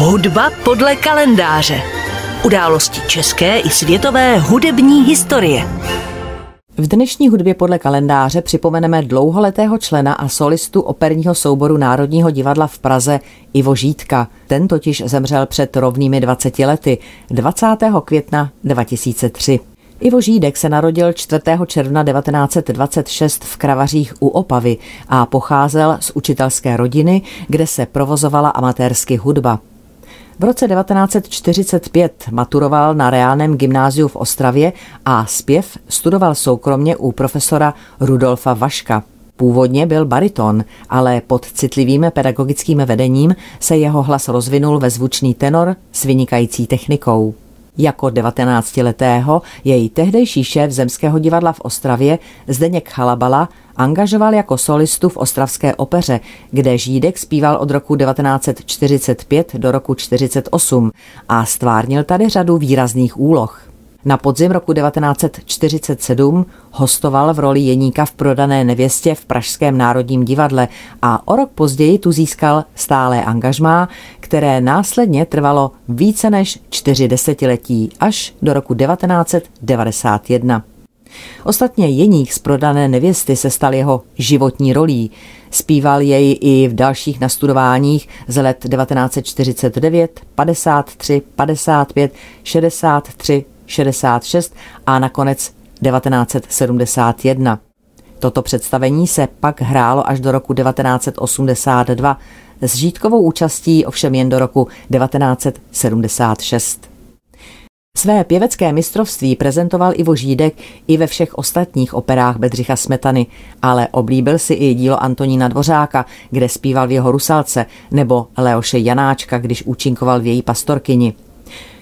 Hudba podle kalendáře. Události české i světové hudební historie. V dnešní hudbě podle kalendáře připomeneme dlouholetého člena a solistu operního souboru Národního divadla v Praze Ivo Žítka. Ten totiž zemřel před rovnými 20 lety, 20. května 2003. Ivo Žídek se narodil 4. června 1926 v Kravařích u Opavy a pocházel z učitelské rodiny, kde se provozovala amatérsky hudba. V roce 1945 maturoval na reálném gymnáziu v Ostravě a zpěv studoval soukromně u profesora Rudolfa Vaška. Původně byl bariton, ale pod citlivým pedagogickým vedením se jeho hlas rozvinul ve zvučný tenor s vynikající technikou. Jako 19-letého jej tehdejší šéf Zemského divadla v Ostravě Zdeněk Chalabala angažoval jako solistu v Ostravské opeře, kde Žídek zpíval od roku 1945 do roku 1948 a stvárnil tady řadu výrazných úloh. Na podzim roku 1947 hostoval v roli Jeníka v prodané nevěstě v Pražském národním divadle a o rok později tu získal stálé angažmá, které následně trvalo více než čtyři desetiletí až do roku 1991. Ostatně Jeník z prodané nevěsty se stal jeho životní rolí. Zpíval jej i v dalších nastudováních z let 1949, 53, 55, 63, 66 a nakonec 1971. Toto představení se pak hrálo až do roku 1982 s žítkovou účastí ovšem jen do roku 1976. Své pěvecké mistrovství prezentoval Ivo Žídek i ve všech ostatních operách Bedřicha Smetany, ale oblíbil si i dílo Antonína Dvořáka, kde zpíval v jeho Rusalce, nebo Leoše Janáčka, když účinkoval v její Pastorkyni.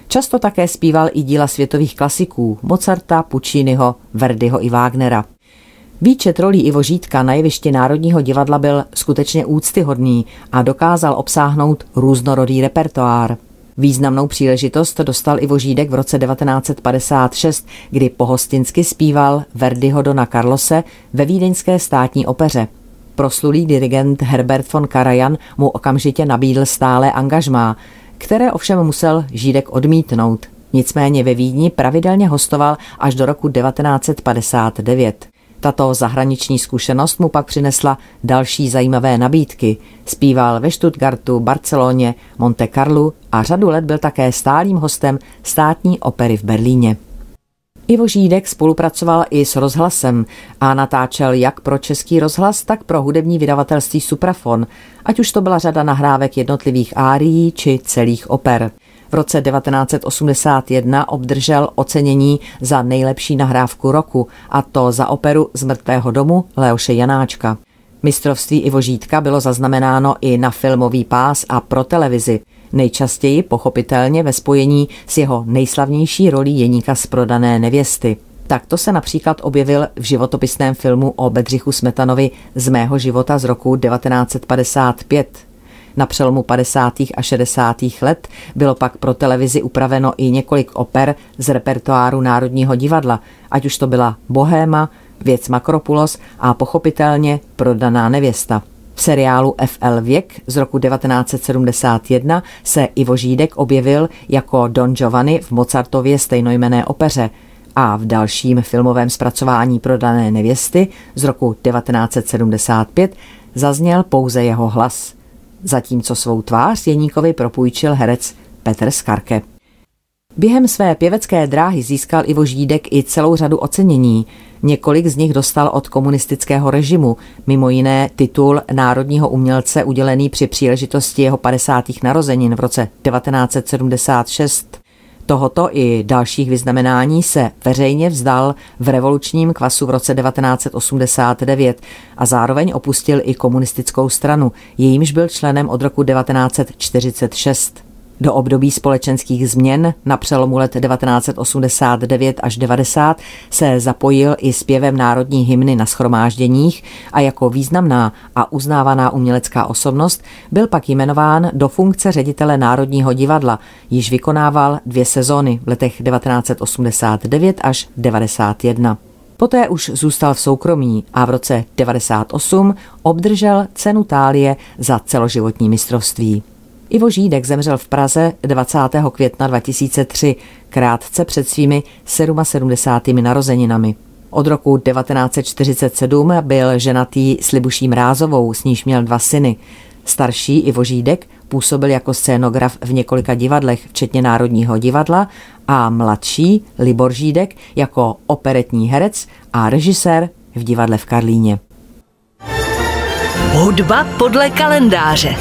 Často také zpíval i díla světových klasiků Mozarta, Pucciniho, Verdiho i Wagnera. Výčet rolí Ivo Žítka na jevišti Národního divadla byl skutečně úctyhodný a dokázal obsáhnout různorodý repertoár. Významnou příležitost dostal Ivo Žídek v roce 1956, kdy pohostinsky zpíval Verdiho Dona Carlose ve vídeňské státní opeře. Proslulý dirigent Herbert von Karajan mu okamžitě nabídl stále angažmá, které ovšem musel Žídek odmítnout. Nicméně ve Vídni pravidelně hostoval až do roku 1959. Tato zahraniční zkušenost mu pak přinesla další zajímavé nabídky. Zpíval ve Stuttgartu, Barceloně, Monte Carlo a řadu let byl také stálým hostem státní opery v Berlíně. Ivo Žídek spolupracoval i s rozhlasem a natáčel jak pro český rozhlas, tak pro hudební vydavatelství Suprafon, ať už to byla řada nahrávek jednotlivých árií či celých oper. V roce 1981 obdržel ocenění za nejlepší nahrávku roku, a to za operu z mrtvého domu Leoše Janáčka. Mistrovství Ivo Žítka bylo zaznamenáno i na filmový pás a pro televizi, nejčastěji pochopitelně ve spojení s jeho nejslavnější rolí Jeníka z prodané nevěsty. Takto se například objevil v životopisném filmu o Bedřichu Smetanovi z mého života z roku 1955. Na přelomu 50. a 60. let bylo pak pro televizi upraveno i několik oper z repertoáru Národního divadla, ať už to byla Bohéma, Věc Makropulos a pochopitelně Prodaná nevěsta. V seriálu FL Věk z roku 1971 se Ivo Žídek objevil jako Don Giovanni v Mozartově stejnojmené opeře a v dalším filmovém zpracování Prodané nevěsty z roku 1975 zazněl pouze jeho hlas zatímco svou tvář Jeníkovi propůjčil herec Petr Skarke. Během své pěvecké dráhy získal Ivo Žídek i celou řadu ocenění. Několik z nich dostal od komunistického režimu, mimo jiné titul národního umělce udělený při příležitosti jeho 50. narozenin v roce 1976. Tohoto i dalších vyznamenání se veřejně vzdal v revolučním kvasu v roce 1989 a zároveň opustil i komunistickou stranu, jejímž byl členem od roku 1946. Do období společenských změn na přelomu let 1989 až 90 se zapojil i zpěvem národní hymny na schromážděních a jako významná a uznávaná umělecká osobnost byl pak jmenován do funkce ředitele Národního divadla, již vykonával dvě sezóny v letech 1989 až 91. Poté už zůstal v soukromí a v roce 98 obdržel cenu Tálie za celoživotní mistrovství. Ivo Žídek zemřel v Praze 20. května 2003, krátce před svými 77. narozeninami. Od roku 1947 byl ženatý s Libuší Mrázovou, s níž měl dva syny. Starší Ivo Žídek působil jako scénograf v několika divadlech, včetně Národního divadla, a mladší Libor Žídek jako operetní herec a režisér v divadle v Karlíně. Hudba podle kalendáře.